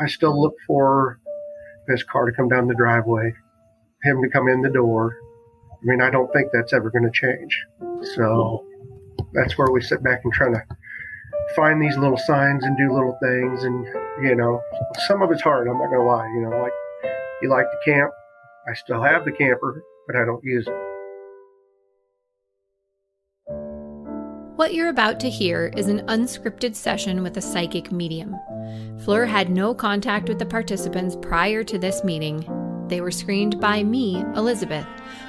I still look for his car to come down the driveway, him to come in the door. I mean, I don't think that's ever going to change. So that's where we sit back and try to find these little signs and do little things. And, you know, some of it's hard. I'm not going to lie. You know, like you like to camp. I still have the camper, but I don't use it. What you're about to hear is an unscripted session with a psychic medium. Fleur had no contact with the participants prior to this meeting. They were screened by me, Elizabeth,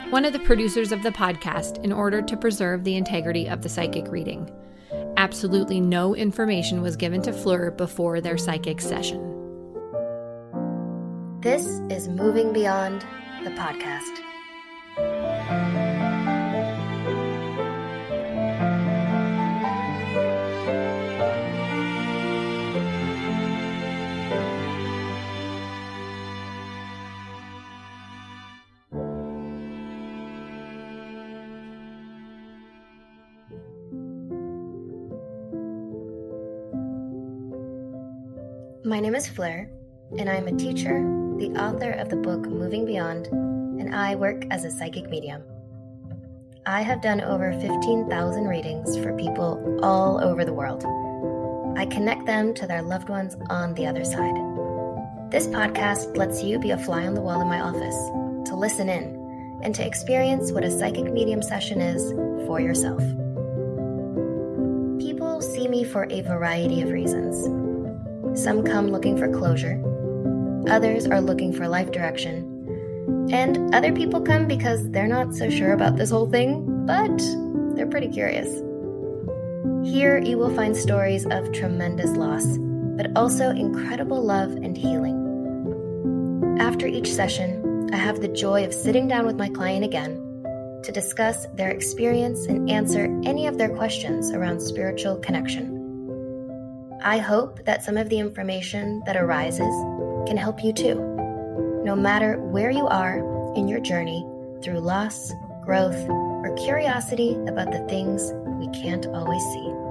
one of the producers of the podcast, in order to preserve the integrity of the psychic reading. Absolutely no information was given to Fleur before their psychic session. This is Moving Beyond the podcast. My name is Fleur, and I am a teacher, the author of the book Moving Beyond, and I work as a psychic medium. I have done over 15,000 readings for people all over the world. I connect them to their loved ones on the other side. This podcast lets you be a fly on the wall in my office, to listen in, and to experience what a psychic medium session is for yourself. People see me for a variety of reasons. Some come looking for closure, others are looking for life direction, and other people come because they're not so sure about this whole thing, but they're pretty curious. Here you will find stories of tremendous loss, but also incredible love and healing. After each session, I have the joy of sitting down with my client again to discuss their experience and answer any of their questions around spiritual connection. I hope that some of the information that arises can help you too, no matter where you are in your journey through loss, growth, or curiosity about the things we can't always see.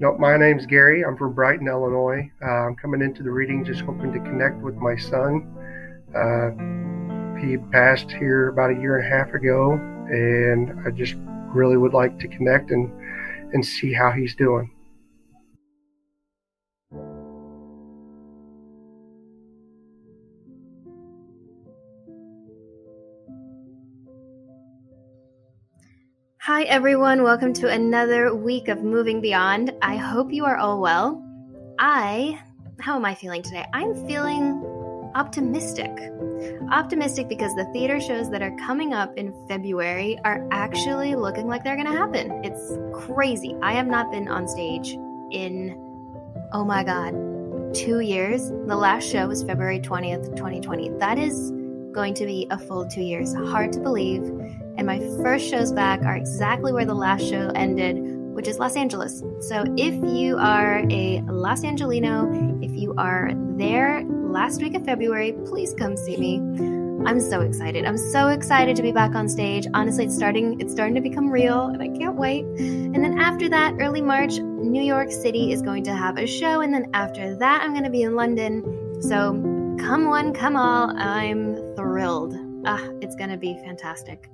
No, my name's Gary. I'm from Brighton, Illinois. Uh, I'm coming into the reading just hoping to connect with my son. Uh, he passed here about a year and a half ago, and I just really would like to connect and, and see how he's doing. Hi, everyone. Welcome to another week of Moving Beyond. I hope you are all well. I, how am I feeling today? I'm feeling optimistic. Optimistic because the theater shows that are coming up in February are actually looking like they're going to happen. It's crazy. I have not been on stage in, oh my God, two years. The last show was February 20th, 2020. That is going to be a full two years. Hard to believe. And my first shows back are exactly where the last show ended, which is Los Angeles. So if you are a Los Angelino, if you are there last week of February, please come see me. I'm so excited. I'm so excited to be back on stage. Honestly, it's starting it's starting to become real and I can't wait. And then after that, early March, New York City is going to have a show and then after that, I'm going to be in London. So, come one, come all. I'm thrilled. Ah, it's going to be fantastic.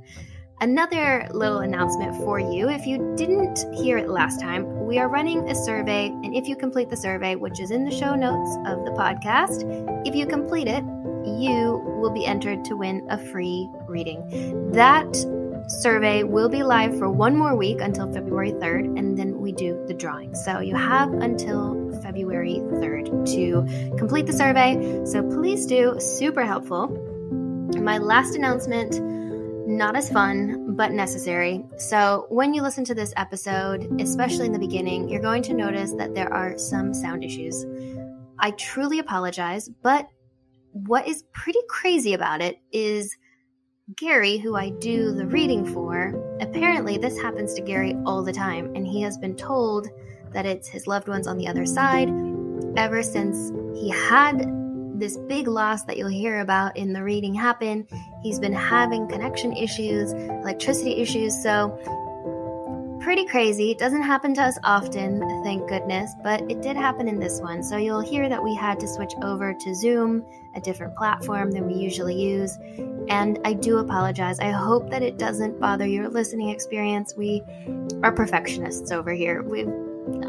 Another little announcement for you if you didn't hear it last time, we are running a survey. And if you complete the survey, which is in the show notes of the podcast, if you complete it, you will be entered to win a free reading. That survey will be live for one more week until February 3rd, and then we do the drawing. So you have until February 3rd to complete the survey. So please do, super helpful. My last announcement not as fun, but necessary. So, when you listen to this episode, especially in the beginning, you're going to notice that there are some sound issues. I truly apologize, but what is pretty crazy about it is Gary, who I do the reading for, apparently this happens to Gary all the time, and he has been told that it's his loved ones on the other side ever since he had this big loss that you'll hear about in the reading happen. He's been having connection issues, electricity issues, so pretty crazy. It doesn't happen to us often, thank goodness, but it did happen in this one. So you'll hear that we had to switch over to Zoom, a different platform than we usually use. And I do apologize. I hope that it doesn't bother your listening experience. We are perfectionists over here. We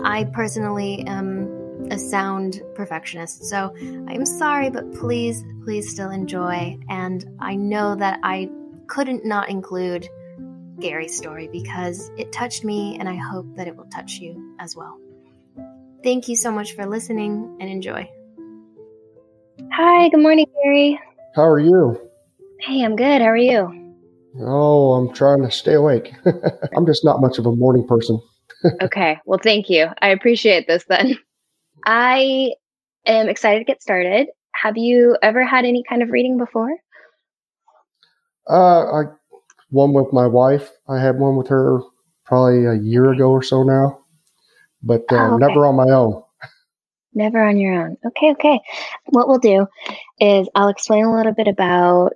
I personally am a sound perfectionist. So I'm sorry, but please, please still enjoy. And I know that I couldn't not include Gary's story because it touched me, and I hope that it will touch you as well. Thank you so much for listening and enjoy. Hi, good morning, Gary. How are you? Hey, I'm good. How are you? Oh, I'm trying to stay awake. I'm just not much of a morning person. okay. Well, thank you. I appreciate this then. I am excited to get started. Have you ever had any kind of reading before? Uh, I one with my wife. I had one with her probably a year ago or so now, but uh, oh, okay. never on my own. Never on your own. Okay, okay. What we'll do is I'll explain a little bit about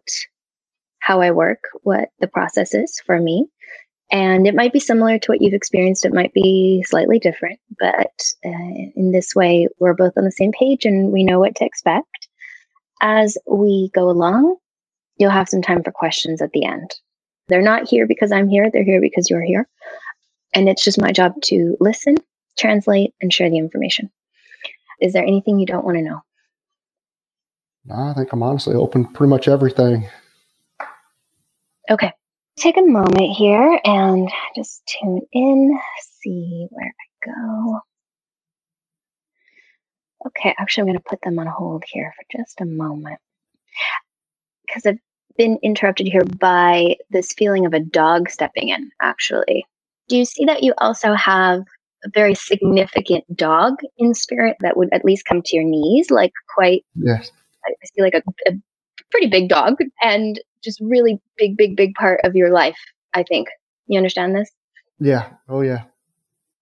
how I work, what the process is for me, and it might be similar to what you've experienced. It might be slightly different, but uh, in this way, we're both on the same page and we know what to expect. As we go along, you'll have some time for questions at the end. They're not here because I'm here, they're here because you're here. And it's just my job to listen, translate, and share the information. Is there anything you don't want to know? No, I think I'm honestly open pretty much everything. Okay take a moment here and just tune in, see where I go. Okay, actually, I'm going to put them on hold here for just a moment because I've been interrupted here by this feeling of a dog stepping in, actually. Do you see that you also have a very significant dog in spirit that would at least come to your knees, like quite? Yes. I see like a, a pretty big dog and just really big, big, big part of your life, I think. You understand this? Yeah. Oh, yeah.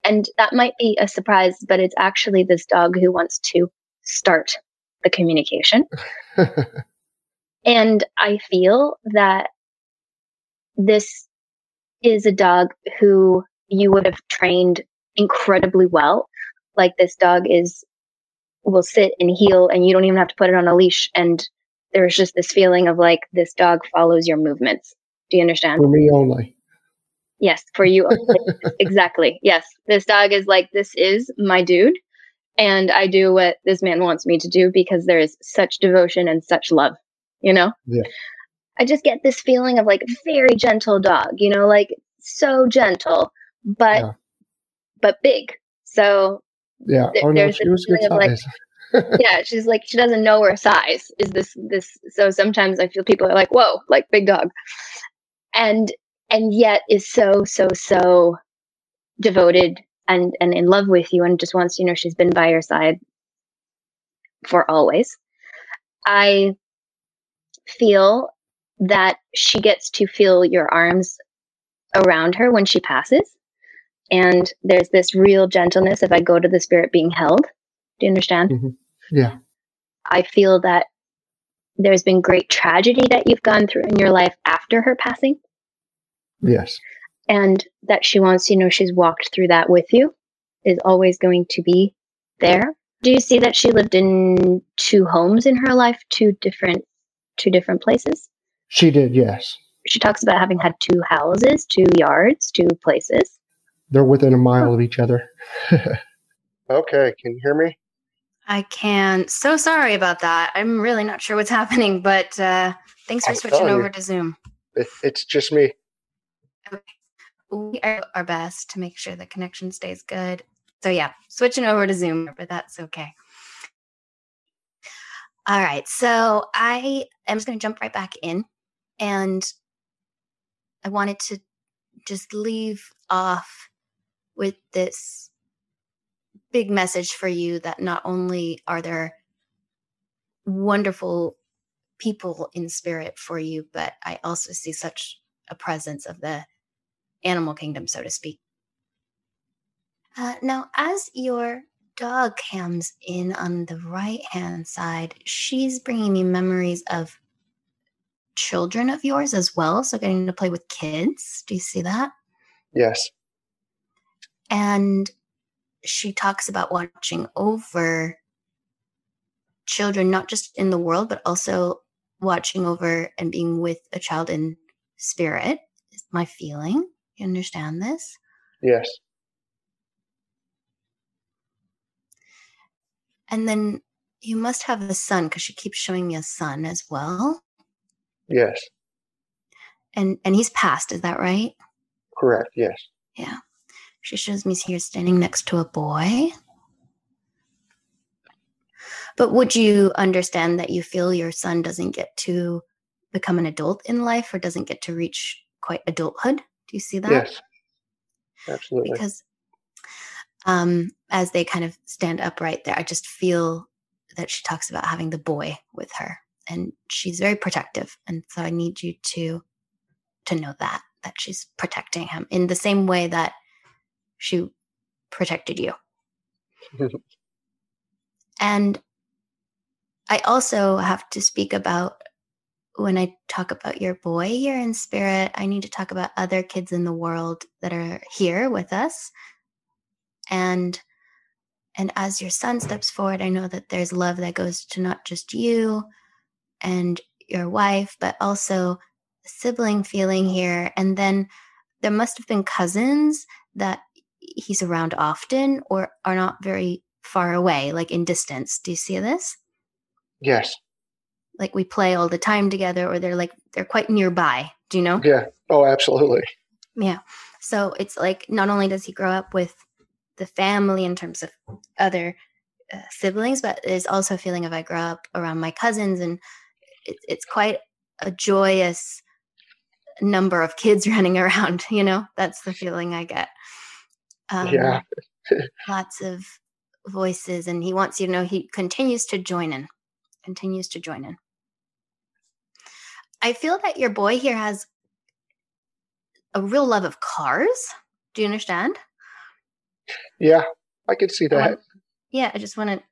And that might be a surprise, but it's actually this dog who wants to start the communication. and I feel that this is a dog who you would have trained incredibly well. Like this dog is will sit and heel and you don't even have to put it on a leash and there's just this feeling of like this dog follows your movements. Do you understand? For me only. Yes, for you. Only. exactly. Yes. This dog is like, this is my dude. And I do what this man wants me to do because there is such devotion and such love, you know? Yeah. I just get this feeling of like very gentle dog, you know, like so gentle, but yeah. but big. So yeah, th- oh, no, there's this feeling of like yeah, she's like she doesn't know her size. Is this this? So sometimes I feel people are like, "Whoa, like big dog," and and yet is so so so devoted and and in love with you and just wants you know she's been by your side for always. I feel that she gets to feel your arms around her when she passes. And there's this real gentleness if I go to the spirit being held. Do you understand? Mhm. Yeah. I feel that there's been great tragedy that you've gone through in your life after her passing, Yes. and that she wants you to know she's walked through that with you, is always going to be there. Do you see that she lived in two homes in her life, two different, two different places? She did. Yes. She talks about having had two houses, two yards, two places. They're within a mile of each other. okay. Can you hear me? I can. So sorry about that. I'm really not sure what's happening, but uh, thanks for I'm switching telling you. over to Zoom. It, it's just me. We are our best to make sure the connection stays good. So yeah, switching over to Zoom, but that's okay. All right, so I am just going to jump right back in, and I wanted to just leave off with this big message for you that not only are there wonderful people in spirit for you, but I also see such a presence of the animal kingdom, so to speak. Uh, now, as your dog comes in on the right hand side, she's bringing me memories of children of yours as well. So, getting to play with kids. Do you see that? Yes. And she talks about watching over children, not just in the world, but also watching over and being with a child in spirit, is my feeling. You understand this? Yes. And then you must have a son because she keeps showing me a son as well. Yes. And and he's passed, is that right? Correct. Yes. Yeah. She shows me here standing next to a boy. But would you understand that you feel your son doesn't get to become an adult in life or doesn't get to reach quite adulthood? Do you see that? Yes. Absolutely. because um as they kind of stand upright there i just feel that she talks about having the boy with her and she's very protective and so i need you to to know that that she's protecting him in the same way that she protected you. And i also have to speak about when i talk about your boy here in spirit i need to talk about other kids in the world that are here with us. And and as your son steps forward i know that there's love that goes to not just you and your wife but also a sibling feeling here. And then there must have been cousins that he's around often or are not very far away like in distance do you see this yes. like we play all the time together or they're like they're quite nearby do you know Yeah. Oh, absolutely. Yeah. So it's like not only does he grow up with the family in terms of other uh, siblings, but there's also a feeling of I grow up around my cousins, and it, it's quite a joyous number of kids running around. You know, that's the feeling I get. Um, Yeah. Lots of voices, and he wants you to know he continues to join in, continues to join in. I feel that your boy here has a real love of cars. Do you understand? Yeah. I could see I that. want- yeah, I just want to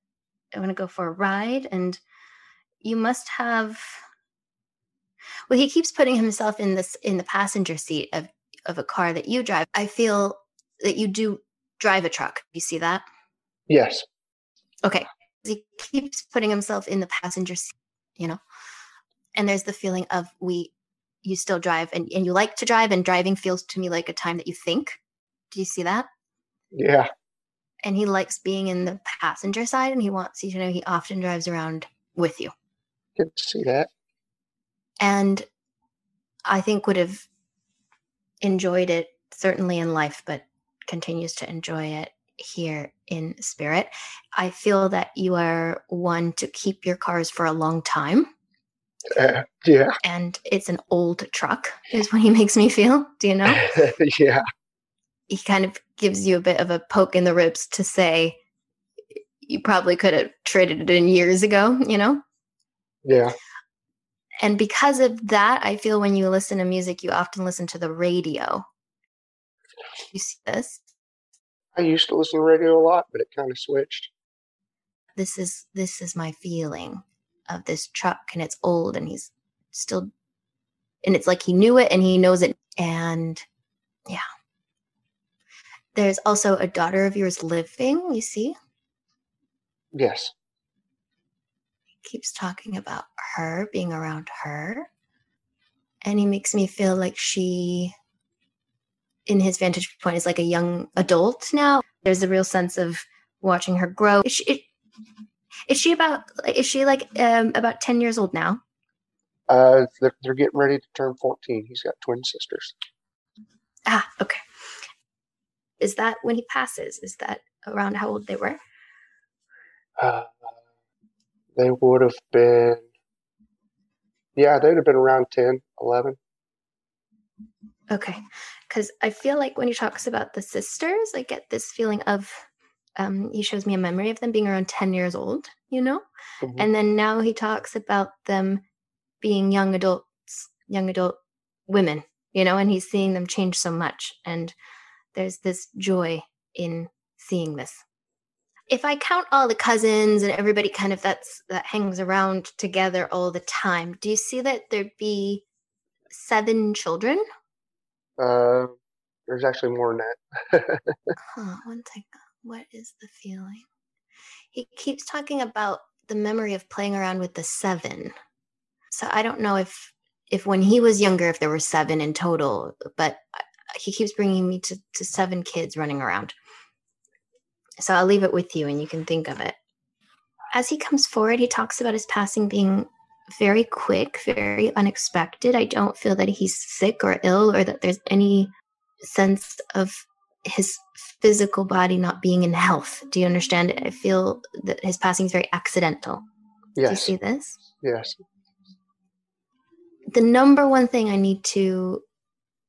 I want to go for a ride and you must have well he keeps putting himself in this in the passenger seat of of a car that you drive. I feel that you do drive a truck. You see that? Yes. Okay. He keeps putting himself in the passenger seat, you know. And there's the feeling of we you still drive and, and you like to drive and driving feels to me like a time that you think. Do you see that? Yeah. and he likes being in the passenger side and he wants you to know he often drives around with you Could see that. and i think would have enjoyed it certainly in life but continues to enjoy it here in spirit i feel that you are one to keep your cars for a long time Uh, yeah. and it's an old truck is what he makes me feel do you know yeah. he kind of gives you a bit of a poke in the ribs to say you probably could have traded it in years ago, you know? Yeah. And because of that, I feel when you listen to music, you often listen to the radio. You see this? I used to listen to radio a lot, but it kind of switched. This is this is my feeling of this truck and it's old and he's still and it's like he knew it and he knows it and yeah. There's also a daughter of yours living, you see? Yes. He keeps talking about her, being around her. And he makes me feel like she, in his vantage point, is like a young adult now. There's a real sense of watching her grow. Is she, is she about, is she like um, about 10 years old now? Uh, they're, they're getting ready to turn 14. He's got twin sisters. Ah, okay. Is that when he passes? Is that around how old they were? Uh, they would have been, yeah, they'd have been around 10, 11. Okay. Because I feel like when he talks about the sisters, I get this feeling of, um, he shows me a memory of them being around 10 years old, you know? Mhm. And then now he talks about them being young adults, young adult women, you know, and he's seeing them change so much. And there's this joy in seeing this. If I count all the cousins and everybody kind of that's that hangs around together all the time, do you see that there'd be seven children? Uh, there's actually more than that. One second. What is the feeling? He keeps talking about the memory of playing around with the seven. So I don't know if if when he was younger, if there were seven in total, but he keeps bringing me to, to seven kids running around. So I'll leave it with you and you can think of it. As he comes forward, he talks about his passing being very quick, very unexpected. I don't feel that he's sick or ill or that there's any sense of his physical body not being in health. Do you understand? I feel that his passing is very accidental. Yes. Do you see this? Yes. The number one thing I need to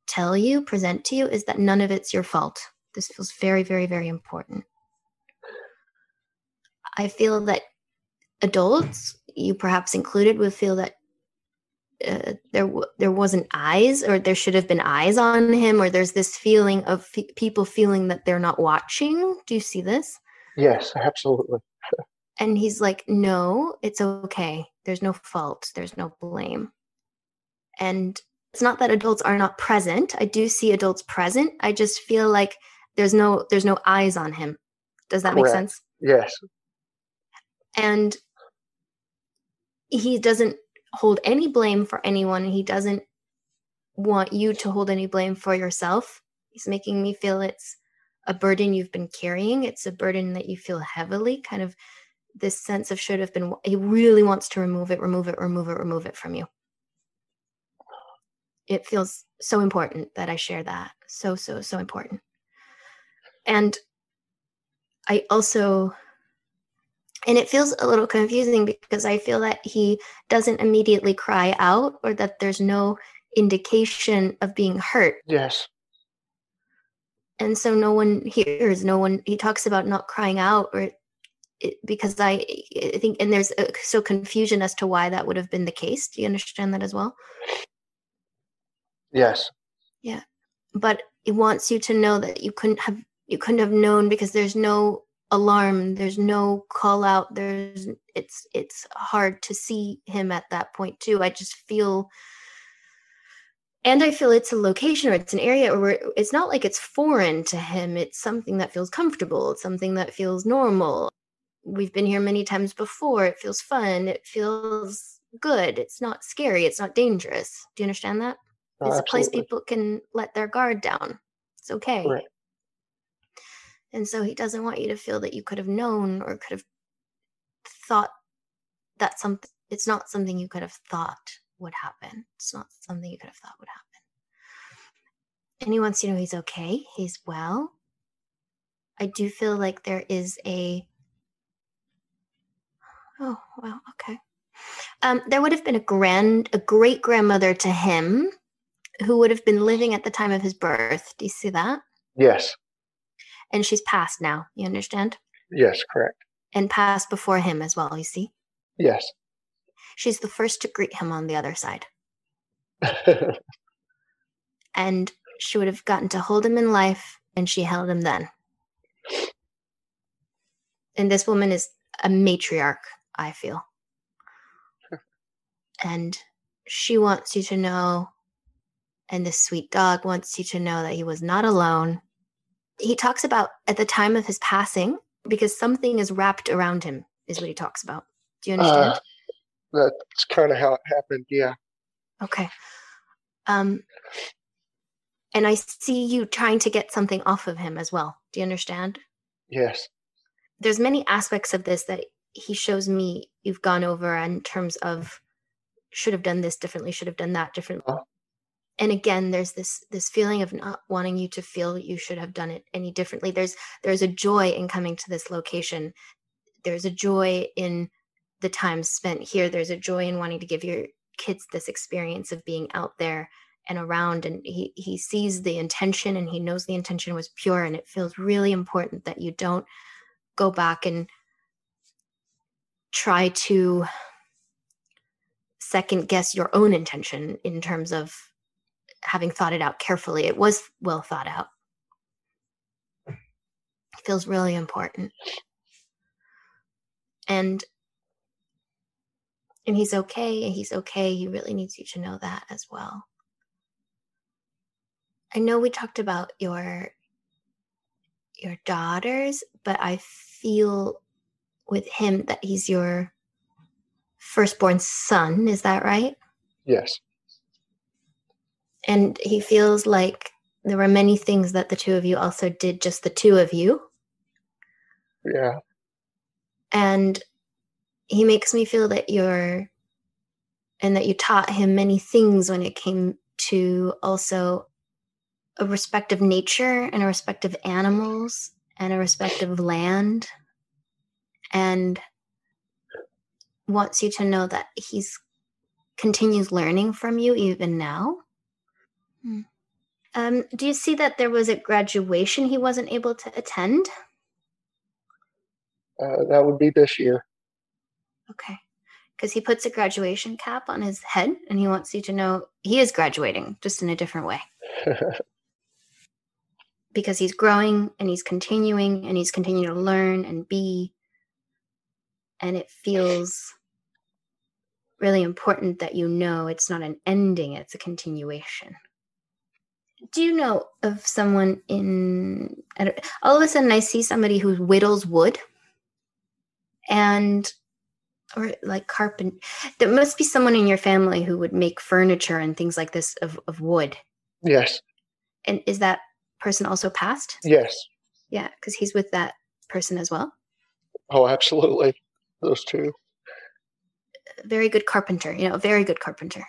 tell you, present to you, is that none of it's your fault. This feels very, very, very important. I feel that adults, you perhaps included, would feel that uh, there w- there wasn't eyes, or there should have been eyes on him, or there's this feeling of fe- people feeling that they're not watching. Do you see this? Yes, absolutely. And he's like, no, it's okay. There's no fault. There's no blame. And it's not that adults are not present. I do see adults present. I just feel like there's no there's no eyes on him. Does that make sense? Yes. And he doesn't hold any blame for anyone. and He doesn't want you to hold any blame for yourself. He's making me feel it's a burden you've been carrying. It's a burden that you feel heavily, kind of this sense of should have been. He really wants to remove it, remove it, remove it, remove it from you. It feels so important that I share that. So, so, so important. And I also and it feels a little confusing because I feel that he doesn't immediately cry out or that there's no indication of being hurt. Yes. And so no one hears, no one, he talks about not crying out or it, because I, I think, and there's a, so confusion as to why that would have been the case. Do you understand that as well? Yes. Yeah. But it wants you to know that you couldn't have, you couldn't have known because there's no alarm there's no call out there's it's it's hard to see him at that point too. I just feel and i feel it's a location or it's an area where it's not like it's foreign to him. It's something that feels comfortable. It's something that feels normal. We've been here many times before. It feels fun. It feels good. It's not scary. It's not dangerous. Do you understand that? Oh, it's a place people can let their guard down. It's okay. Right. And so he doesn't want you to feel that you could have known or could have thought that something, it's not something you could have thought would happen. It's not something you could have thought would happen. And he wants you to know he's okay, he's well. I do feel like there is a. Oh, wow, okay. Um, there would have been a grand, a great grandmother to him who would have been living at the time of his birth. Do you see that? Yes. And she's passed now. You understand? Yes. Correct. and passed before him as well, you see? Yes. She's the first to greet him on the other side. and she would have gotten to hold him in life, and she held him then. And this woman is a matriarch, I feel. and she wants you to know, and this sweet dog wants you to know that he was not alone. He talks about at the time of his passing, because something is wrapped around him, is what he talks about. Do you understand? Uh, that's kind of how it happened, yeah. Okay. Um, and I see you trying to get something off of him as well. Do you understand? Yes. There's many aspects of this that he shows me you've gone over in terms of should have done this differently, should have done that differently. Uh-huh. And again, there's this this feeling of not wanting you to feel you should have done it any differently. There's there's a joy in coming to this location. There's a joy in the time spent here. There's a joy in wanting to give your kids this experience of being out there and around and he he sees the intention and he knows the intention was pure and it feels really important that you don't go back and try to second guess your own intention in terms of having thought it out carefully. It was well thought out. It feels really important. And and he's okay, and he's okay. He really needs you to know that as well. I know we talked about your your daughters, but I feel with him that he's your firstborn son. Is that right? Yes. And he feels like there were many things that the two of you also did, just the two of you. Yeah. And he makes me feel that you're, and that you taught him many things when it came to also a respect of nature and a respect of animals and a respect of land and wants you to know that he's continues learning from you even now. Hmm. Um, do you see that there was a graduation he wasn't able to attend? Uh, that would be this year. Okay. Because he puts a graduation cap on his head and he wants you to know he is graduating, just in a different way. because he's growing and he's continuing and he's continuing to learn and be and it feels really important that you know it's not an ending, it's a continuation. Do you know of someone in all of a sudden I see somebody who whittles wood and or like carpent there must be someone in your family who would make furniture and things like this of, of wood. Yes. And is that person also passed? Yes. Yeah, because he's with that person as well. Oh, absolutely those two. Very good carpenter, you know, very good carpenter.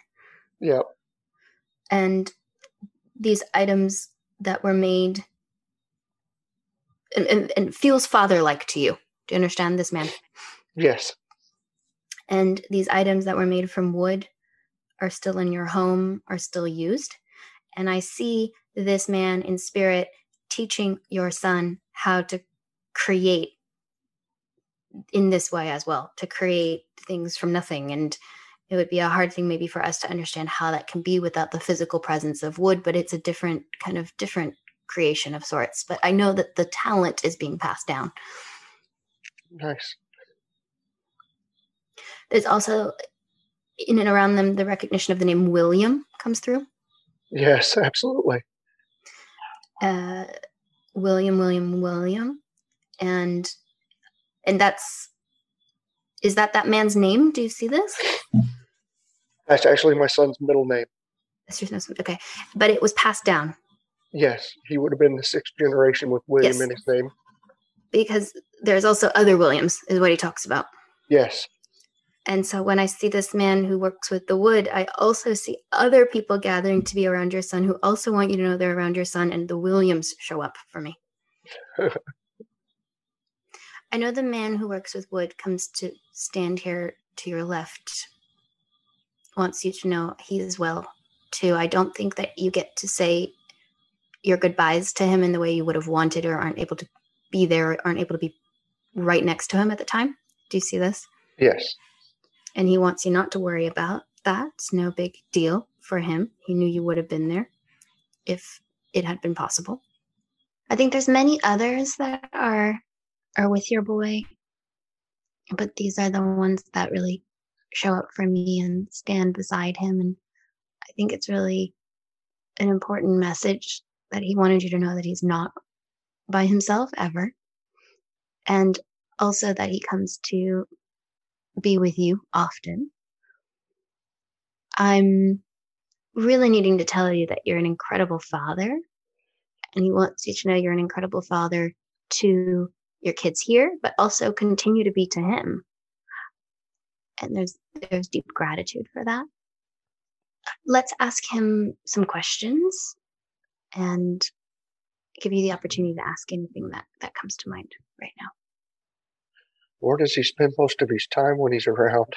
Yeah. And these items that were made and, and, and feels father like to you. Do you understand this man? Yes. And these items that were made from wood are still in your home, are still used. And I see this man in spirit teaching your son how to create in this way as well to create things from nothing and it would be a hard thing maybe for us to understand how that can be without the physical presence of wood but it's a different kind of different creation of sorts. But i know that the talent is being passed down. Nice. There's also in and around them the recognition of the name william comes through. Yes absolutely. Uh, william william william. And and that's is that that man's name? Do you see this? That's actually my son's middle name. That's your son's okay, but it was passed down. Yes, he would have been the sixth generation with William yes. in his name. Because there's also other Williams, is what he talks about. Yes. And so when I see this man who works with the wood, I also see other people gathering to be around your son who also want you to know they're around your son, and the Williams show up for me. I know the man who works with wood comes to stand here to your left, wants you to know he is well too. I don't think that you get to say your goodbyes to him in the way you would have wanted or aren't able to be there or aren't able to be right next to him at the time. Do you see this? Yes. And he wants you not to worry about that. It's no big deal for him. He knew you would have been there if it had been possible. I think there's many others that are are with your boy, but these are the ones that really show up for me and stand beside him. And I think it's really an important message that he wanted you to know that he's not by himself ever. And also that he comes to be with you often. I'm really needing to tell you that you're an incredible father. And he wants you to know you're an incredible father to your kids here, but also continue to be to him. And there's there's deep gratitude for that. Let's ask him some questions and give you the opportunity to ask anything that, that comes to mind right now. Where does he spend most of his time when he's around?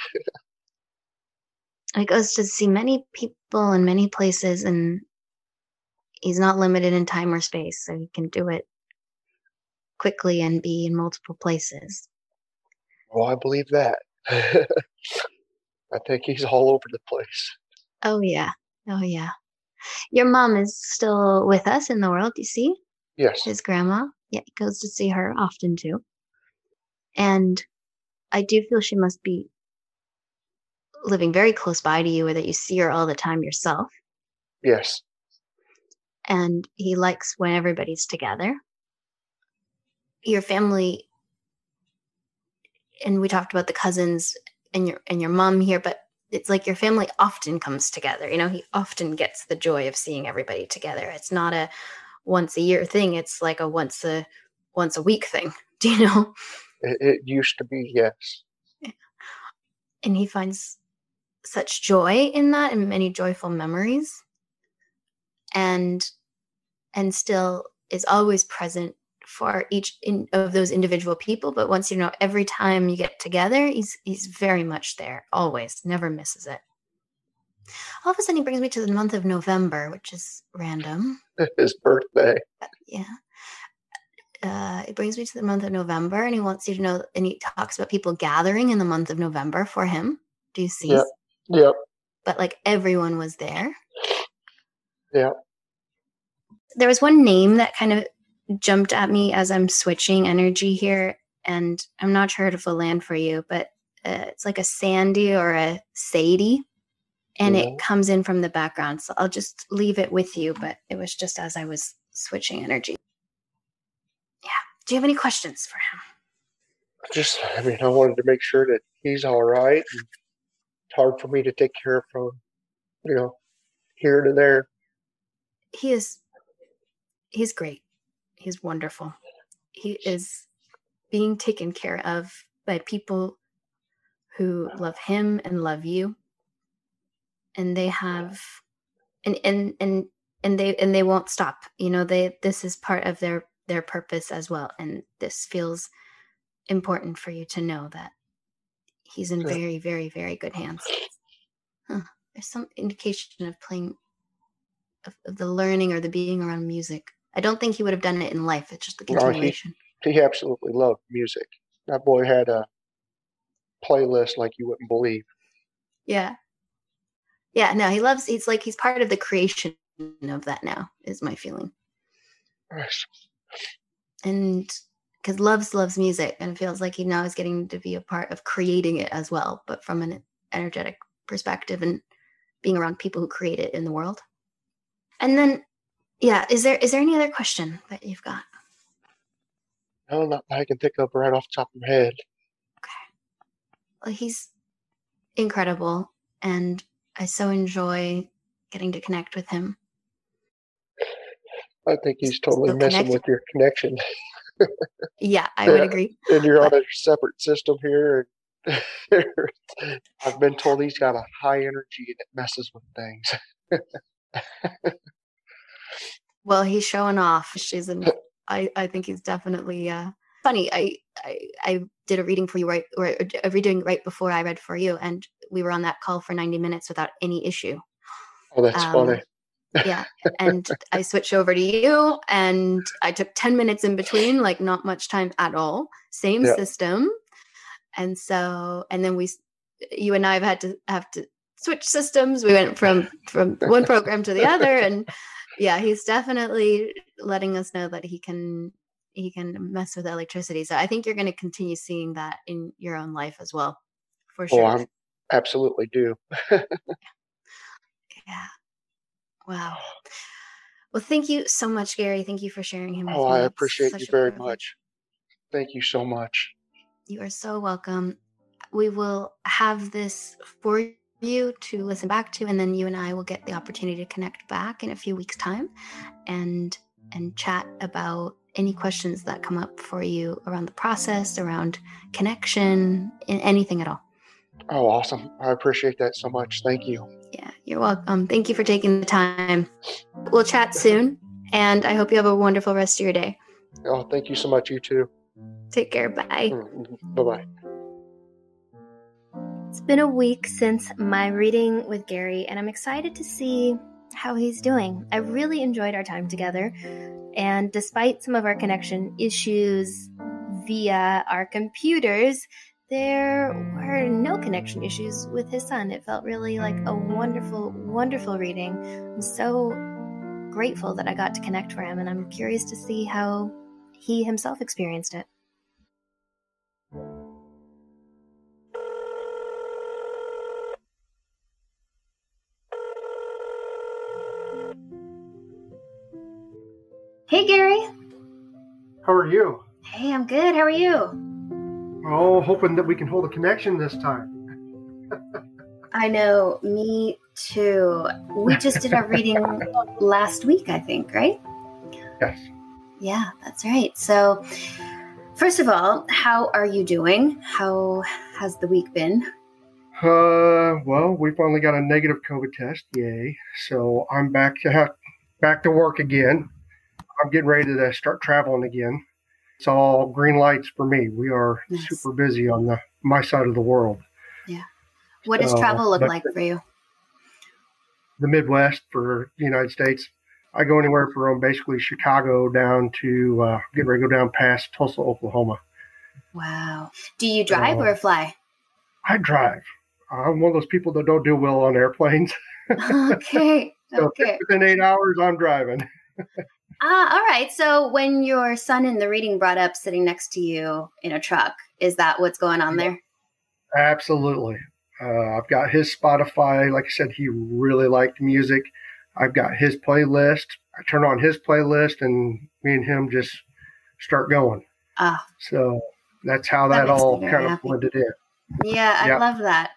he goes to see many people in many places and he's not limited in time or space, so he can do it quickly and be in multiple places. Well, I believe that. I think he's all over the place. Oh, yeah. Oh, yeah. Your mom is still with us in the world, you see? Yes. His grandma. Yeah, he goes to see her often too. And I do feel she must be living very close by to you or that you see her all the time yourself. Yes. And he likes when everybody's together. Your family and we talked about the cousins and your and your mom here, but it's like your family often comes together. You know, he often gets the joy of seeing everybody together. It's not a once a year thing. It's like a once a once a week thing. Do you know? It, it used to be, yes. And he finds such joy in that and many joyful memories. And and still is always present for each in, of those individual people but once you know every time you get together he's he's very much there always never misses it. All of a sudden he brings me to the month of november which is random. His birthday. Yeah. Uh, it brings me to the month of november and he wants you to know and he talks about people gathering in the month of november for him. Do you see? Yep. Yep. But like everyone was there. Yeah there was one name that kind of jumped at me as I'm switching energy here, and I'm not sure if it'll land for you, but uh, it's like a Sandy or a Sadie, and it comes in from the background. So I'll just leave it with you, but it was just as I was switching energy. Yeah. Do you have any questions for him? I Just, I mean, I wanted to make sure that he's all right. It's hard for me to take care of from, you know, here to there. He is, he's great. He's wonderful. He is being taken care of by people who love him and love you. And they have and and and and they and they won't stop. You know, they this is part of their their purpose as well. And this feels important for you to know that he's in very, very, very good hands. Huh. There's some indication of playing of, of the learning or the being around music. I don't think he would have done it in life. It's just the No, he- continuation. He absolutely loved music. That boy had a playlist like you wouldn't believe. Yeah. Yeah, no, he loves he's like he's part of the creation of that now, is my feeling. And because loves loves music and feels like he now is getting to be a part of creating it as well, but from an energetic perspective and being around people who create it in the world. And then yeah, is there is there any other question that you've got? No, not that I can think of right off the top of my head. Okay well, he's incredible and I so enjoy getting to connect with him. I think he's totally Still messing connected? with your connection. Yeah, I would agree. and you're on a separate system here. I've been told he's got a high energy and it messes with things. Well, he's showing off. She's an. I I think he's definitely uh funny. I I I did a reading for you right or a reading right before I read for you, and we were on that call for ninety minutes without any issue. Oh, that's Um, funny. yeah. And I switched over to you and I took 10 minutes in between, like not much time at all. Same yeah. system. And so, and then we, you and I have had to have to switch systems. We went from, from one program to the other. And yeah, he's definitely letting us know that he can, he can mess with electricity. So I think you're going to continue seeing that in your own life as well, for oh, sure. Oh, I'm absolutely do. yeah. Wow. Well, thank you so much, Gary. Thank you for sharing him. Oh, I appreciate you very much. Thank you so much. You are so welcome. We will have this for you to listen back to, and then you and I will get the opportunity to connect back in a few weeks' time, and and chat about any questions that come up for you around the process, around connection, in anything at all. Oh, awesome. I appreciate that so much. Thank you. Yeah, you're welcome. Thank you for taking the time. We'll chat soon, and I hope you have a wonderful rest of your day. Oh, thank you so much. You too. Take care. Bye. Mm-hmm. Bye bye. It's been a week since my reading with Gary, and I'm excited to see how he's doing. I really enjoyed our time together, and despite some of our connection issues via our computers, there were no connection issues with his son. It felt really like a wonderful, wonderful reading. I'm so grateful that I got to connect for him, and I'm curious to see how he himself experienced it. Hey, Gary. How are you? Hey, I'm good. How are you? Oh, hoping that we can hold a connection this time. I know, me too. We just did our reading last week, I think, right? Yes. Yeah, that's right. So, first of all, how are you doing? How has the week been? Uh, well, we finally got a negative COVID test. Yay! So I'm back to have, back to work again. I'm getting ready to start traveling again it's all green lights for me. We are super busy on the my side of the world. Yeah. What does travel look like for you? The Midwest for the United States. I go anywhere from basically Chicago down to uh, get ready to go down past Tulsa, Oklahoma. Wow. Do you drive uh, or fly? I drive. I'm one of those people that don't do well on airplanes. okay. so okay. Within eight hours, I'm driving. Ah, all right. So when your son in the reading brought up sitting next to you in a truck, is that what's going on there? Absolutely. Uh, I've got his Spotify. Like I said, he really liked music. I've got his playlist. I turn on his playlist, and me and him just start going. Ah. So that's how that, that all kind happy. of blended in. Yeah, I yep. love that.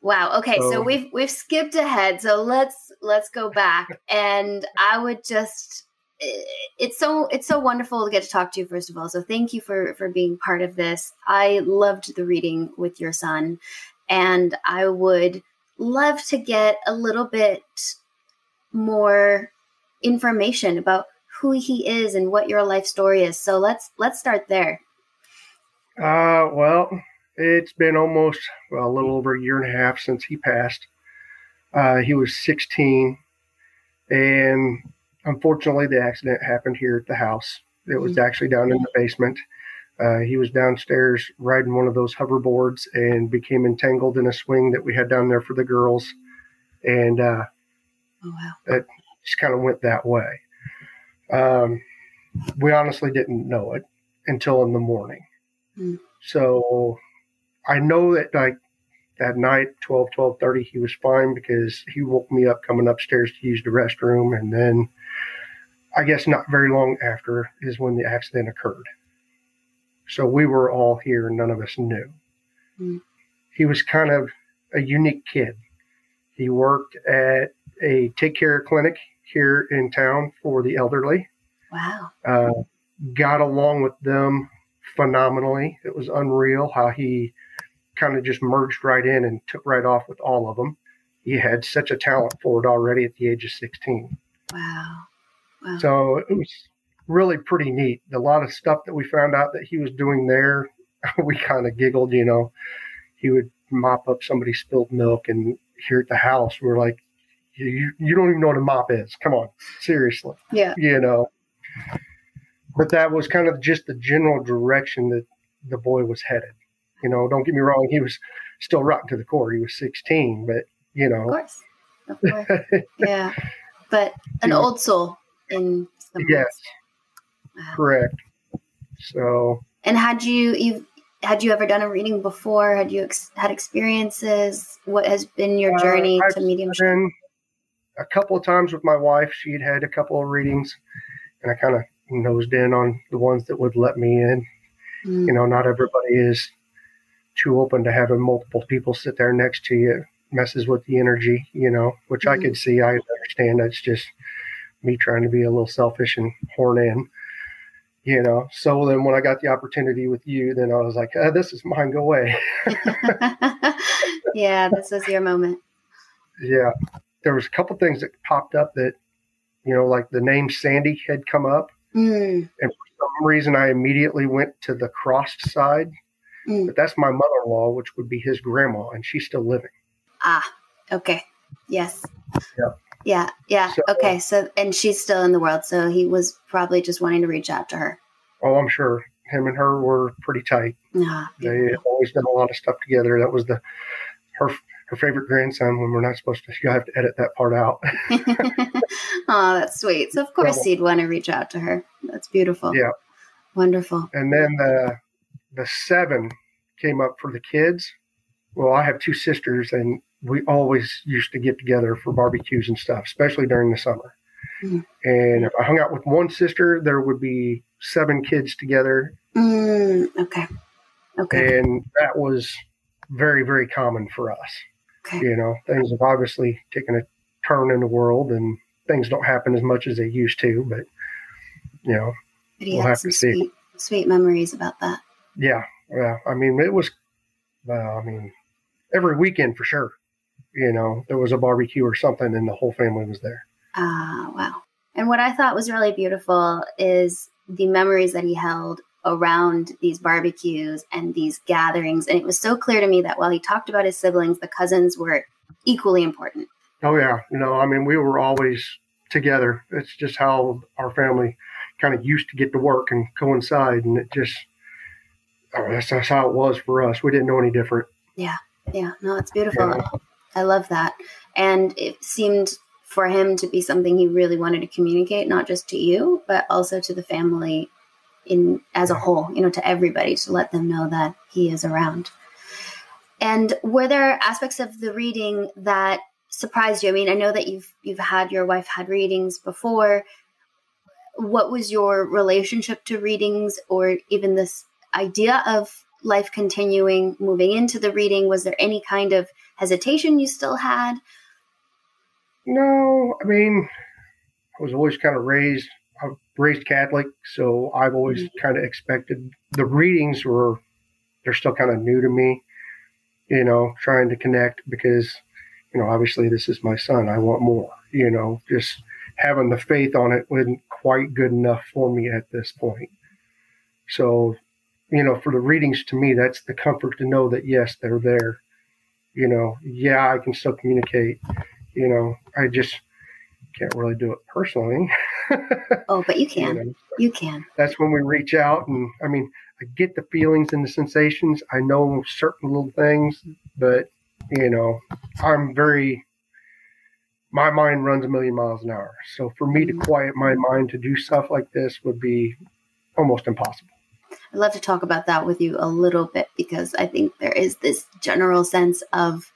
Wow. Okay, so, so we've we've skipped ahead. So let's let's go back, and I would just it's so it's so wonderful to get to talk to you first of all. So thank you for for being part of this. I loved the reading with your son and i would love to get a little bit more information about who he is and what your life story is. So let's let's start there. Uh well it's been almost well a little over a year and a half since he passed. Uh he was 16 and unfortunately, the accident happened here at the house. It was mm-hmm. actually down in the basement. Uh, he was downstairs riding one of those hoverboards and became entangled in a swing that we had down there for the girls. And uh, oh, wow. it just kind of went that way. Um, we honestly didn't know it until in the morning. Mm. So I know that like that night 12 12.30 he was fine because he woke me up coming upstairs to use the restroom and then I guess not very long after is when the accident occurred. So we were all here and none of us knew. Mm. He was kind of a unique kid. He worked at a take care clinic here in town for the elderly. Wow. Uh, got along with them phenomenally. It was unreal how he kind of just merged right in and took right off with all of them. He had such a talent for it already at the age of 16. Wow. Wow. So it was really pretty neat. A lot of stuff that we found out that he was doing there, we kind of giggled, you know. He would mop up somebody's spilled milk and here at the house, we're like, you, you don't even know what a mop is. Come on, seriously. Yeah. You know. But that was kind of just the general direction that the boy was headed. You know, don't get me wrong, he was still rotten to the core. He was 16, but you know. Of course. Of course. yeah. But an old soul in some Yes. Correct. So And had you you had you ever done a reading before? Had you ex- had experiences? What has been your Uh, journey I've to mediumship? been a couple of times with my wife. She'd had a couple of readings, and I kind of nosed in on the ones that would let me in. Mm. You know, not everybody is too open to having multiple people sit there next to you. Messes with the energy, you know, which I Mhm. could see. I understand. That's just me trying to be a little selfish and horn in. You know, so then when I got the opportunity with you, then I was like, uh, "This is mine. Go away." yeah, this was your moment. Yeah, there was a couple things that popped up that, you know, like the name Sandy had come up, Mm, and for some reason I immediately went to the crossed side. Mm. But that's my mother-in-law, which would be his grandma, and she's still living. ah, okay. Yes. Yeah. Yeah. Yeah. So- okay. So, and she's still in the world. So he was probably just wanting to reach out to her. Oh, I'm sure him and her were pretty tight. Ah, They always done a lot of stuff together. That was the her her favorite grandson. When we're not supposed to, you have to edit that part out. oh, that's sweet. So of course he'd want to reach out to her. That's beautiful. Yeah. Wonderful. And then the the seven came up for the kids. Well, I have two sisters, and we always used to get together for barbecues and stuff, especially during the summer. Mhm. And if I hung out with one sister, there would be seven kids together, Mm, okay. Okay. and that was very, very common for us. Okay. You know, things have obviously taken a turn in the world, and things don't happen as much as they used to. But you know, but we'll have to see. sweet, sweet memories about that. Yeah, yeah. I mean, it was. Well, I mean, every weekend for sure. You know, there was a barbecue or something, and the whole family was there. Ah, wow. And what I thought was really beautiful is the memories that he held around these barbecues and these gatherings. And it was so clear to me that while he talked about his siblings, the cousins were equally important. Oh yeah, you know, I mean, we were always together. It's just how our family kind of used to get to work and coincide, and it just oh, that's, that's how it was for us. We didn't know any different. Yeah, Yeah. no, it's beautiful. I love that. And it seemed for him to be something he really wanted to communicate, not just to you, but also to the family in as a whole, you know, to everybody to let them know that he is around. And were there aspects of the reading that surprised you? I mean, I know that you've you've had your wife had readings before. What was your relationship to readings or even this idea of life continuing moving into the reading? Was there any kind of hesitation you still had? No, I mean, I was always kind of raised, I was raised Catholic, so I've always mm-hmm. kind of expected the readings were, they're still kind of new to me, you know, trying to connect because, you know, obviously this is my son. I want more, you know, just having the faith on it wasn't quite good enough for me at this point. So, you know, for the readings to me, that's the comfort to know that, yes, they're there. You know, yeah, I can still communicate you know, I just can't really do it personally. Oh, but you You can. know, You can. that's when we reach out, and I mean, I get the feelings and the sensations. I know certain little things, but you know, I'm very. My mind runs a million miles an hour, so for me to mm-hmm. quiet my mind to do stuff like this would be almost impossible. I'd love to talk about that with you a little bit because I think there is this general sense of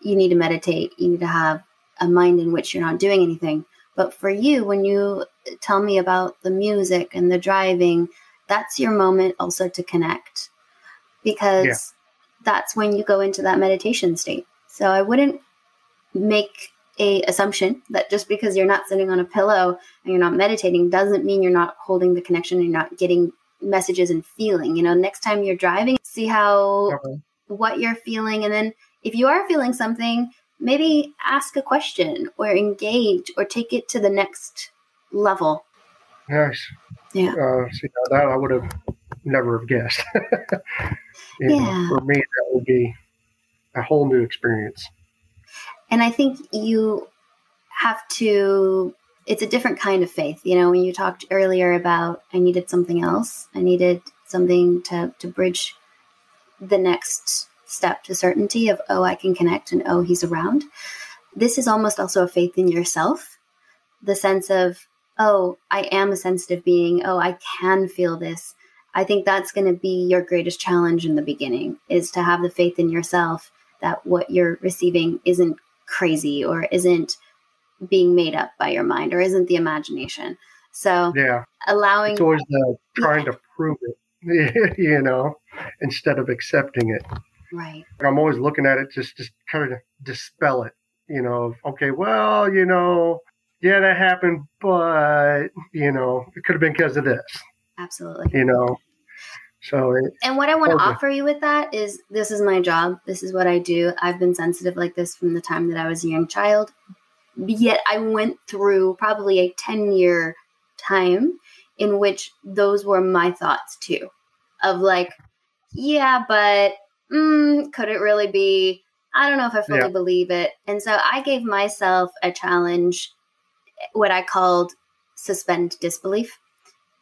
you need to meditate, you need to have a mind in which you're not doing anything. But for you, when you tell me about the music and the driving, that's your moment also to connect because Yeah. that's when you go into that meditation state. So I wouldn't make a assumption that just because you're not sitting on a pillow and you're not meditating doesn't mean you're not holding the connection, you're not getting messages and feeling. You know, next time you're driving, see how Okay. what you're feeling and then if you are feeling something, maybe ask a question or engage or take it to the next level. Nice. Yeah. Uh, see, now that I would have never have guessed. Yeah. for me, that would be a whole new experience. And I think you have to it's a different kind of faith. You know, when you talked earlier about I needed something else, I needed something to to bridge the next step to certainty of oh I can connect and oh he's around. This is almost also a faith in yourself. The sense of oh I am a sensitive being, oh I can feel this. I think that's going to be your greatest challenge in the beginning is to have the faith in yourself that what you're receiving isn't crazy or isn't being made up by your mind or isn't the imagination. So yeah, allowing it's always the trying to prove it, you know, instead of accepting it. Right. I'm always looking at it just just kind of dispel it, you know. Okay, well, you know, yeah, that happened, but you know, it could have been because of this. Absolutely. You know. So it, and what I want to offer you with that is this is my job. This is what I do. I've been sensitive like this from the time that I was a young child yet I went through probably a 10 year time in which those were my thoughts too of like, yeah, but mm, could it really be? I don't know if I fully yeah. believe it. And so I gave myself a challenge, what I called suspend disbelief.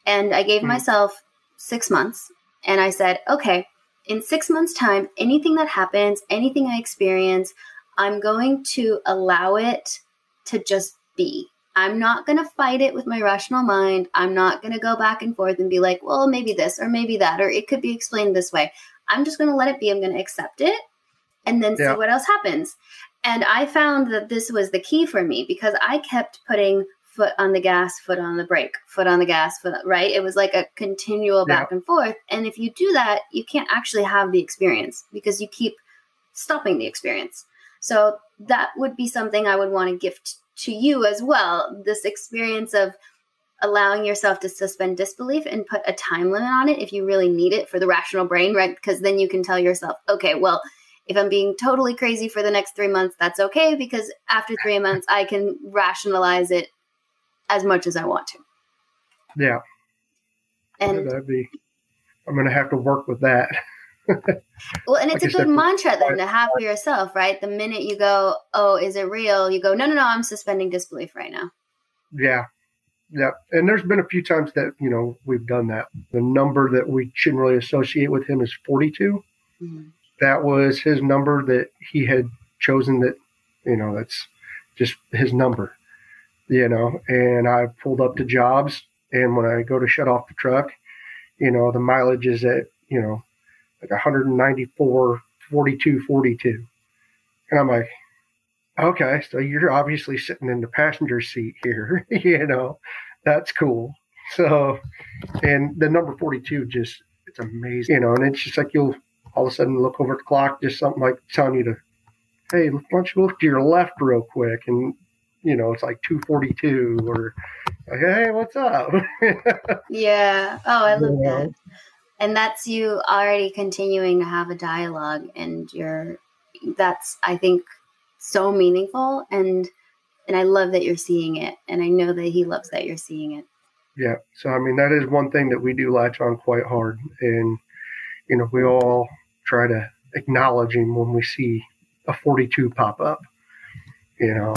And I gave mm-hmm. myself six months and I said, okay, in six months' time, anything that happens, anything I experience, I'm going to allow it to just be. I'm not going to fight it with my rational mind. I'm not going to go back and forth and be like, well, maybe this or maybe that, or it could be explained this way. I'm just going to let it be. I'm going to accept it and then yeah. see what else happens. And I found that this was the key for me because I kept putting foot on the gas, foot on the brake, foot on the gas, foot, right? It was like a continual back yeah. and forth. And if you do that, you can't actually have the experience because you keep stopping the experience. So that would be something I would want to gift to you as well. This experience of allowing yourself to suspend disbelief and put a time limit on it if you really need it for the rational brain, right? Because then you can tell yourself, okay, well, if I'm being totally crazy for the next three months, that's okay because after three months, I can rationalize it as much as I want to. Yeah. And yeah, that'd be, I'm going to have to work with that. well, and it's a good mantra then to have for yourself, right? The minute you go, "Oh, is it real?" You go, "No, no, no, I'm suspending disbelief right now." Yeah, yeah. And there's been a few times that you know we've done that. The number that we generally associate with him is 42. Mm-hmm. That was his number that he had chosen. That you know, that's just his number. You know, and I pulled up to jobs, and when I go to shut off the truck, you know, the mileage is at you know like 194, 42, 42. And I'm like, okay, so you're obviously sitting in the passenger seat here, you know, that's cool. So, and the number 42 just, it's amazing, you know, and it's just like you'll all of a sudden look over the clock, just something like telling you to, hey, why don't you look to your left real quick? And, you know, it's like 242 or like, hey, what's up? yeah. Oh, I love you that and that's you already continuing to have a dialogue and you're that's i think so meaningful and and i love that you're seeing it and i know that he loves that you're seeing it. Yeah. So i mean that is one thing that we do latch on quite hard and you know we all try to acknowledge him when we see a 42 pop up. You know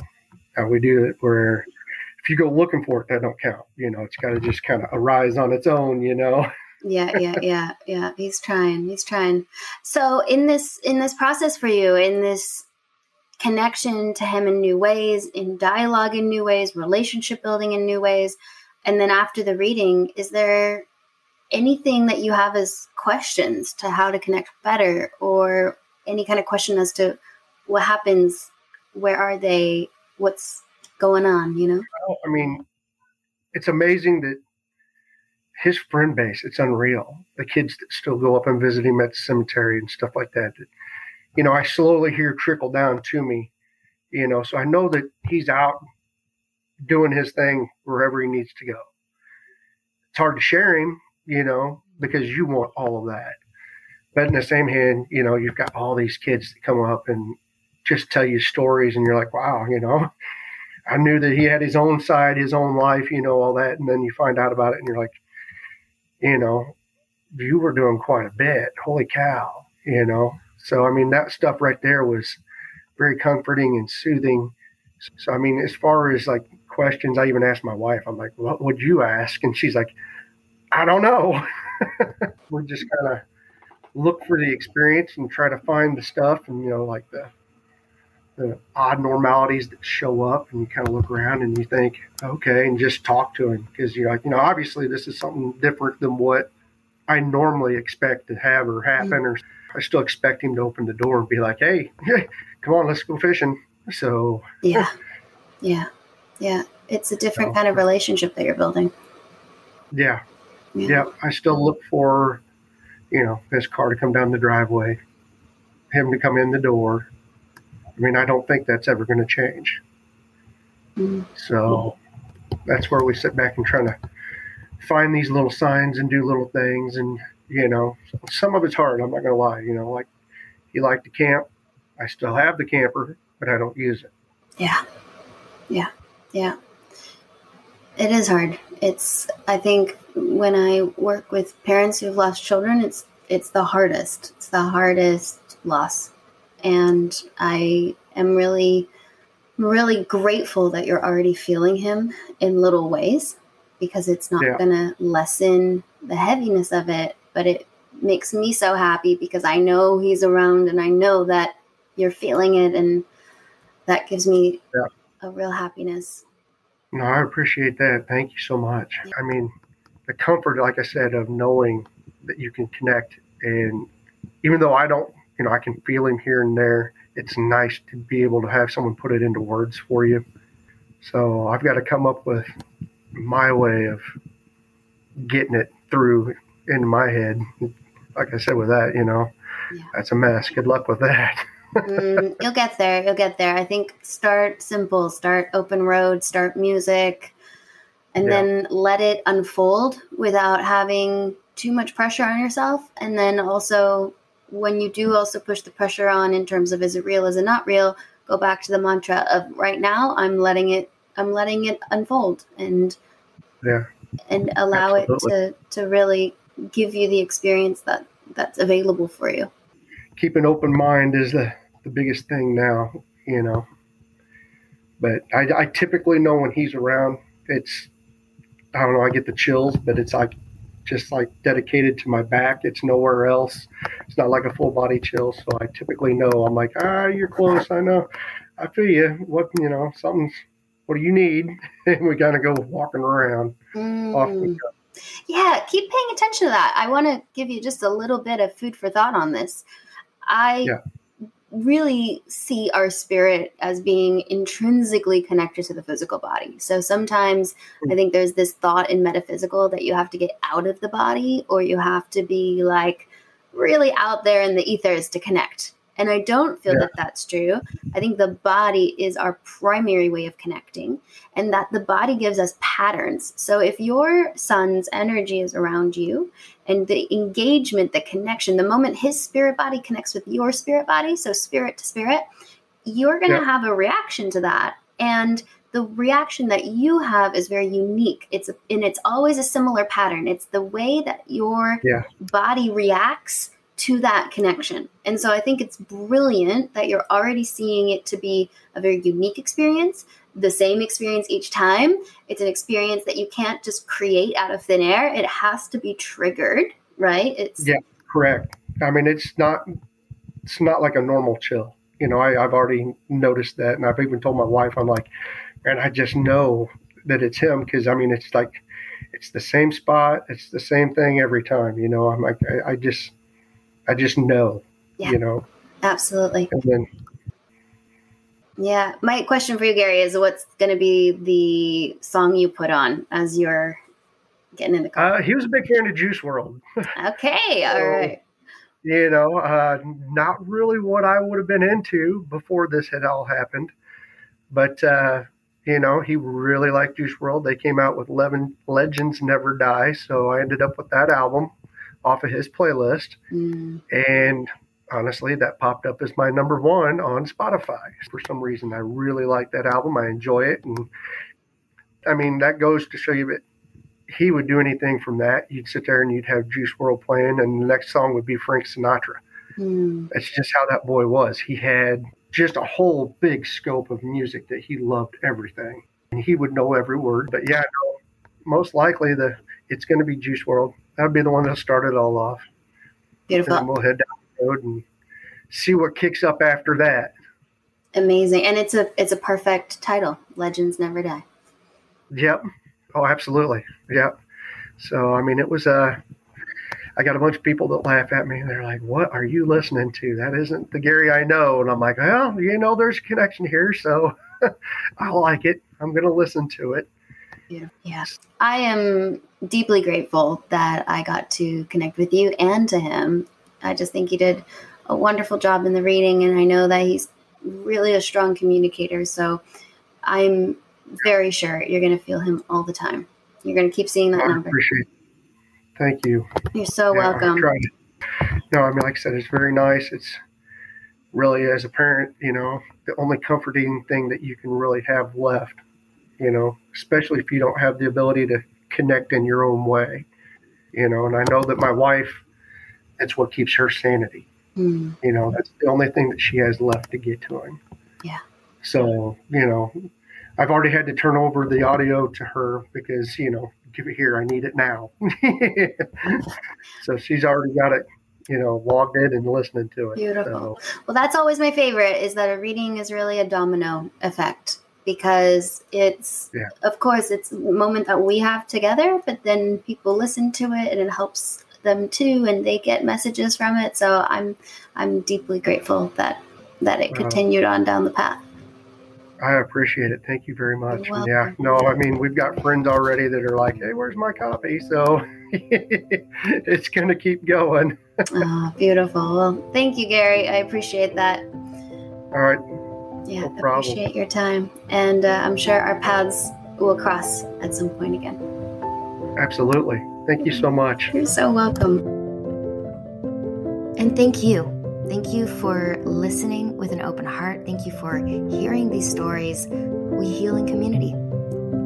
and we do it where if you go looking for it that don't count. You know it's got to just kind of arise on its own you know yeah yeah yeah yeah. He's trying he's trying. So in this in this process for you in this connection to him in new ways in dialogue in new ways relationship building in new ways and then after the reading is there anything that you have as questions to how to connect better or any kind of question as to what happens where are they what's going on you know? I mean it's amazing that his friend base, it's unreal. The kids that still go up and visit him at the cemetery and stuff like that. that You know, I slowly hear trickle down to me, you know, so I know that he's out doing his thing wherever he needs to go. It's hard to share him, you know, because you want all of that. But in the same hand, you know, you've got all these kids that come up and just tell you stories, and you're like, wow, you know, I knew that he had his own side, his own life, you know, all that. And then you find out about it, and you're like, you know, you were doing quite a bit. Holy cow, you know. So I mean that stuff right there was very comforting and soothing, So, I mean, as far as like questions, I even asked my wife, I'm like, what would you ask? And she's like, I don't know. we just kind of look for the experience and try to find the stuff and, you know, like the, the odd normalities that show up and you kind of look around and you think, okay, and just talk to him because you're like, you know, obviously this is something different than what I normally expect to have or happen, mm-hmm. or I still expect him to open the door and be like, hey, come on, let's go fishing. So, yeah, yeah, yeah. It's a different so, kind of relationship that you're building. Yeah. yeah. Yeah. I still look for, you know, his car to come down the driveway, him to come in the door, I mean, I don't think that's ever going to change. So that's where we sit back and try to find these little signs and do little things. And, you know, some of it's hard. I'm not going to lie. You know, like you like to camp. I still have the camper, but I don't use it. Yeah. Yeah. Yeah. It is hard. It's, I think when I work with parents who've lost children, it's, it's the hardest. It's the hardest loss and I am really, really grateful that you're already feeling him in little ways because it's not yeah. going to lessen the heaviness of it, but it makes me so happy because I know he's around and I know that you're feeling it, and that gives me yeah. a real happiness. No, I appreciate that. Thank you so much. I mean, the comfort, like I said, of knowing that you can connect, and even though I don't you know, I can feel him here and there. It's nice to be able to have someone put it into words for you. So I've got to come up with my way of getting it through in my head. Like I said, with that, you know, yeah. that's a mess. Good luck with that. mm, you'll get there. You'll get there. I think start simple, start open road, start music, and yeah. then let it unfold without having too much pressure on yourself. And then also when you do also push the pressure on in terms of is it real, is it not real, go back to the mantra of right now I'm letting it I'm letting it unfold and yeah and allow Absolutely. it to to really give you the experience that that's available for you. Keep an open mind is the the biggest thing now, you know. But I, I typically know when he's around, it's I don't know, I get the chills, but it's like just like dedicated to my back. It's nowhere else. It's not like a full body chill. So I typically know I'm like, ah, you're close. I know. I feel you. What, you know, something's, what do you need? and we kind of go walking around. Mm. Yeah, keep paying attention to that. I want to give you just a little bit of food for thought on this. I yeah really see our spirit as being intrinsically connected to the physical body. So sometimes I hmm. think there's this thought in metaphysical that you have to get out of the body or you have to be like really out there in the ethers to connect. And I don't feel yeah. that that's true. I think the body is our primary way of connecting, and that the body gives us patterns. So if your son's energy is around you, and the engagement, the connection, the moment his spirit body connects with your spirit body, so spirit to spirit, you're going to yeah. have a reaction to that. And the reaction that you have is very unique. It's and it's always a similar pattern. It's the way that your yeah. body reacts to that connection. And so I think it's brilliant that you're already seeing it to be a very unique experience, the same experience each time. It's an experience that you can't just create out of thin air. It has to be triggered, right? It's Yeah, correct. I mean, it's not it's not like a normal chill. You know, I, I've already noticed that and I've even told my wife, I'm like, and I just know that it's him because I mean it's like it's the same spot, it's the same thing every time, you know. I'm like I, I just I just know, yeah, you know. Absolutely. And then, yeah, my question for you, Gary, is what's going to be the song you put on as you're getting in the car? Uh, he was a big fan of Juice WRLD. okay, all so, right. You know, uh, not really what I would have been into before this had all happened, but uh, you know, he really liked Juice WRLD. They came out with 11 Legends Never Die, so I ended up with that album off of his playlist. Mm. And honestly, that popped up as my number one on Spotify. For some reason, I really like that album. I enjoy it. And I mean, that goes to show you that he would do anything from that. You'd sit there and you'd have Juice WRLD playing, and the next song would be Frank Sinatra. Mm. That's just how that boy was. He had just a whole big scope of music that he loved everything. And he would know every word. But yeah, no, most likely the it's going to be Juice WRLD. That would be the one that started it all off. Beautiful. And we'll head down road and see what kicks up after that. Amazing. And it's a it's a perfect title. Legends never die. Yep. Oh, absolutely. Yep. So I mean, it was uh I got a bunch of people that laugh at me and they're like, "What are you listening to? That isn't the Gary I know." And I'm like, "Well, you know, there's a connection here, so I like it. I'm going to listen to it." Yeah. Yeah. I am deeply grateful that I got to connect with you and to him. I just think he did a wonderful job in the reading, and I know that he's really a strong communicator. So I'm very sure you're going to feel him all the time. You're going to keep seeing that I number. appreciate it. Thank you. You're so Yeah, welcome. No, I mean, like I said, it's very nice. It's really, as a parent, you know, the only comforting thing that you can really have left, you know, especially if you don't have the ability to connect in your own way, you know. And I know that my wife, that's what keeps her sanity. Mm, You know, that's the only thing that she has left to get to him. Yeah. So, you know, I've already had to turn over the audio to her because, you know, give it here, I need it now. so she's already got it, you know, logged in and listening to it. Beautiful. So, Well, that's always my favorite is that a reading is really a domino effect because it's, Yeah. of course, it's a moment that we have together, but then people listen to it and it helps them too, and they get messages from it. So I'm, I'm deeply grateful that that it continued on down the path. I appreciate it. Thank you very much. Yeah, no, I mean, we've got friends already that are like, hey, where's my copy? So it's going to keep going. oh, beautiful. Well, thank you, Gary. I appreciate that. All right. Yeah, No appreciate your time, and uh, I'm sure our paths will cross at some point again. Absolutely. Thank you so much. You're so welcome. And thank you. Thank you for listening with an open heart. Thank you for hearing these stories. We heal in community.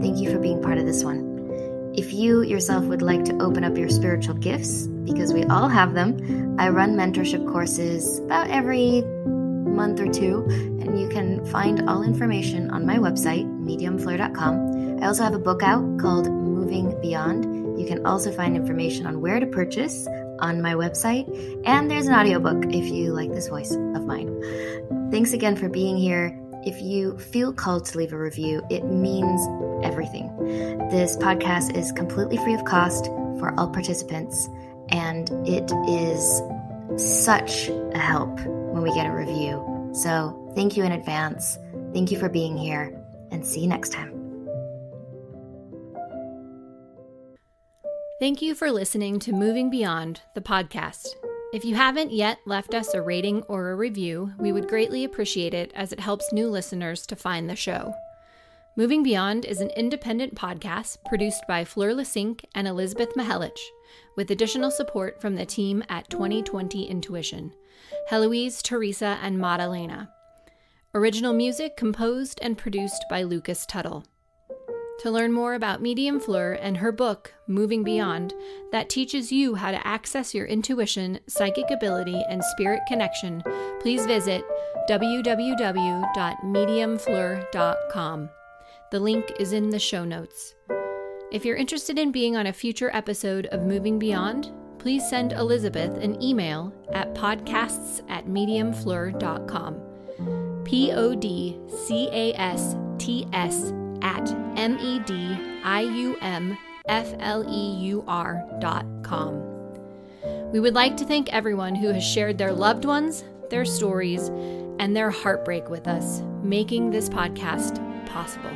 Thank you for being part of this one. If you yourself would like to open up your spiritual gifts, because we all have them, I run mentorship courses about every month or two, and you can find all information on my website, mediumfleur.com. I also have a book out called Moving Beyond. You can also find information on where to purchase on my website, and there's an audiobook if you like this voice of mine. Thanks again for being here. If you feel called to leave a review, it means everything. This podcast is completely free of cost for all participants, and it is such a help when we get a review. So, thank you in advance. Thank you for being here, and see you next time. Thank you for listening to Moving Beyond, the podcast. If you haven't yet left us a rating or a review, we would greatly appreciate it as it helps new listeners to find the show. Moving Beyond is an independent podcast produced by Fleur Lesink and Elizabeth Mihelich, with additional support from the team at 2020 Intuition, Heloise, Teresa, and Madalena. Original music composed and produced by Lucas Tuttle. To learn more about Medium Fleur and her book, Moving Beyond, that teaches you how to access your intuition, psychic ability, and spirit connection, please visit www.mediumfleur.com. The link is in the show notes. If you're interested in being on a future episode of Moving Beyond, please send Elizabeth an email at podcasts at mediumfleur.com. P O D C A S T S at M E D I U M F L E U R dot com. We would like to thank everyone who has shared their loved ones, their stories, and their heartbreak with us, making this podcast possible.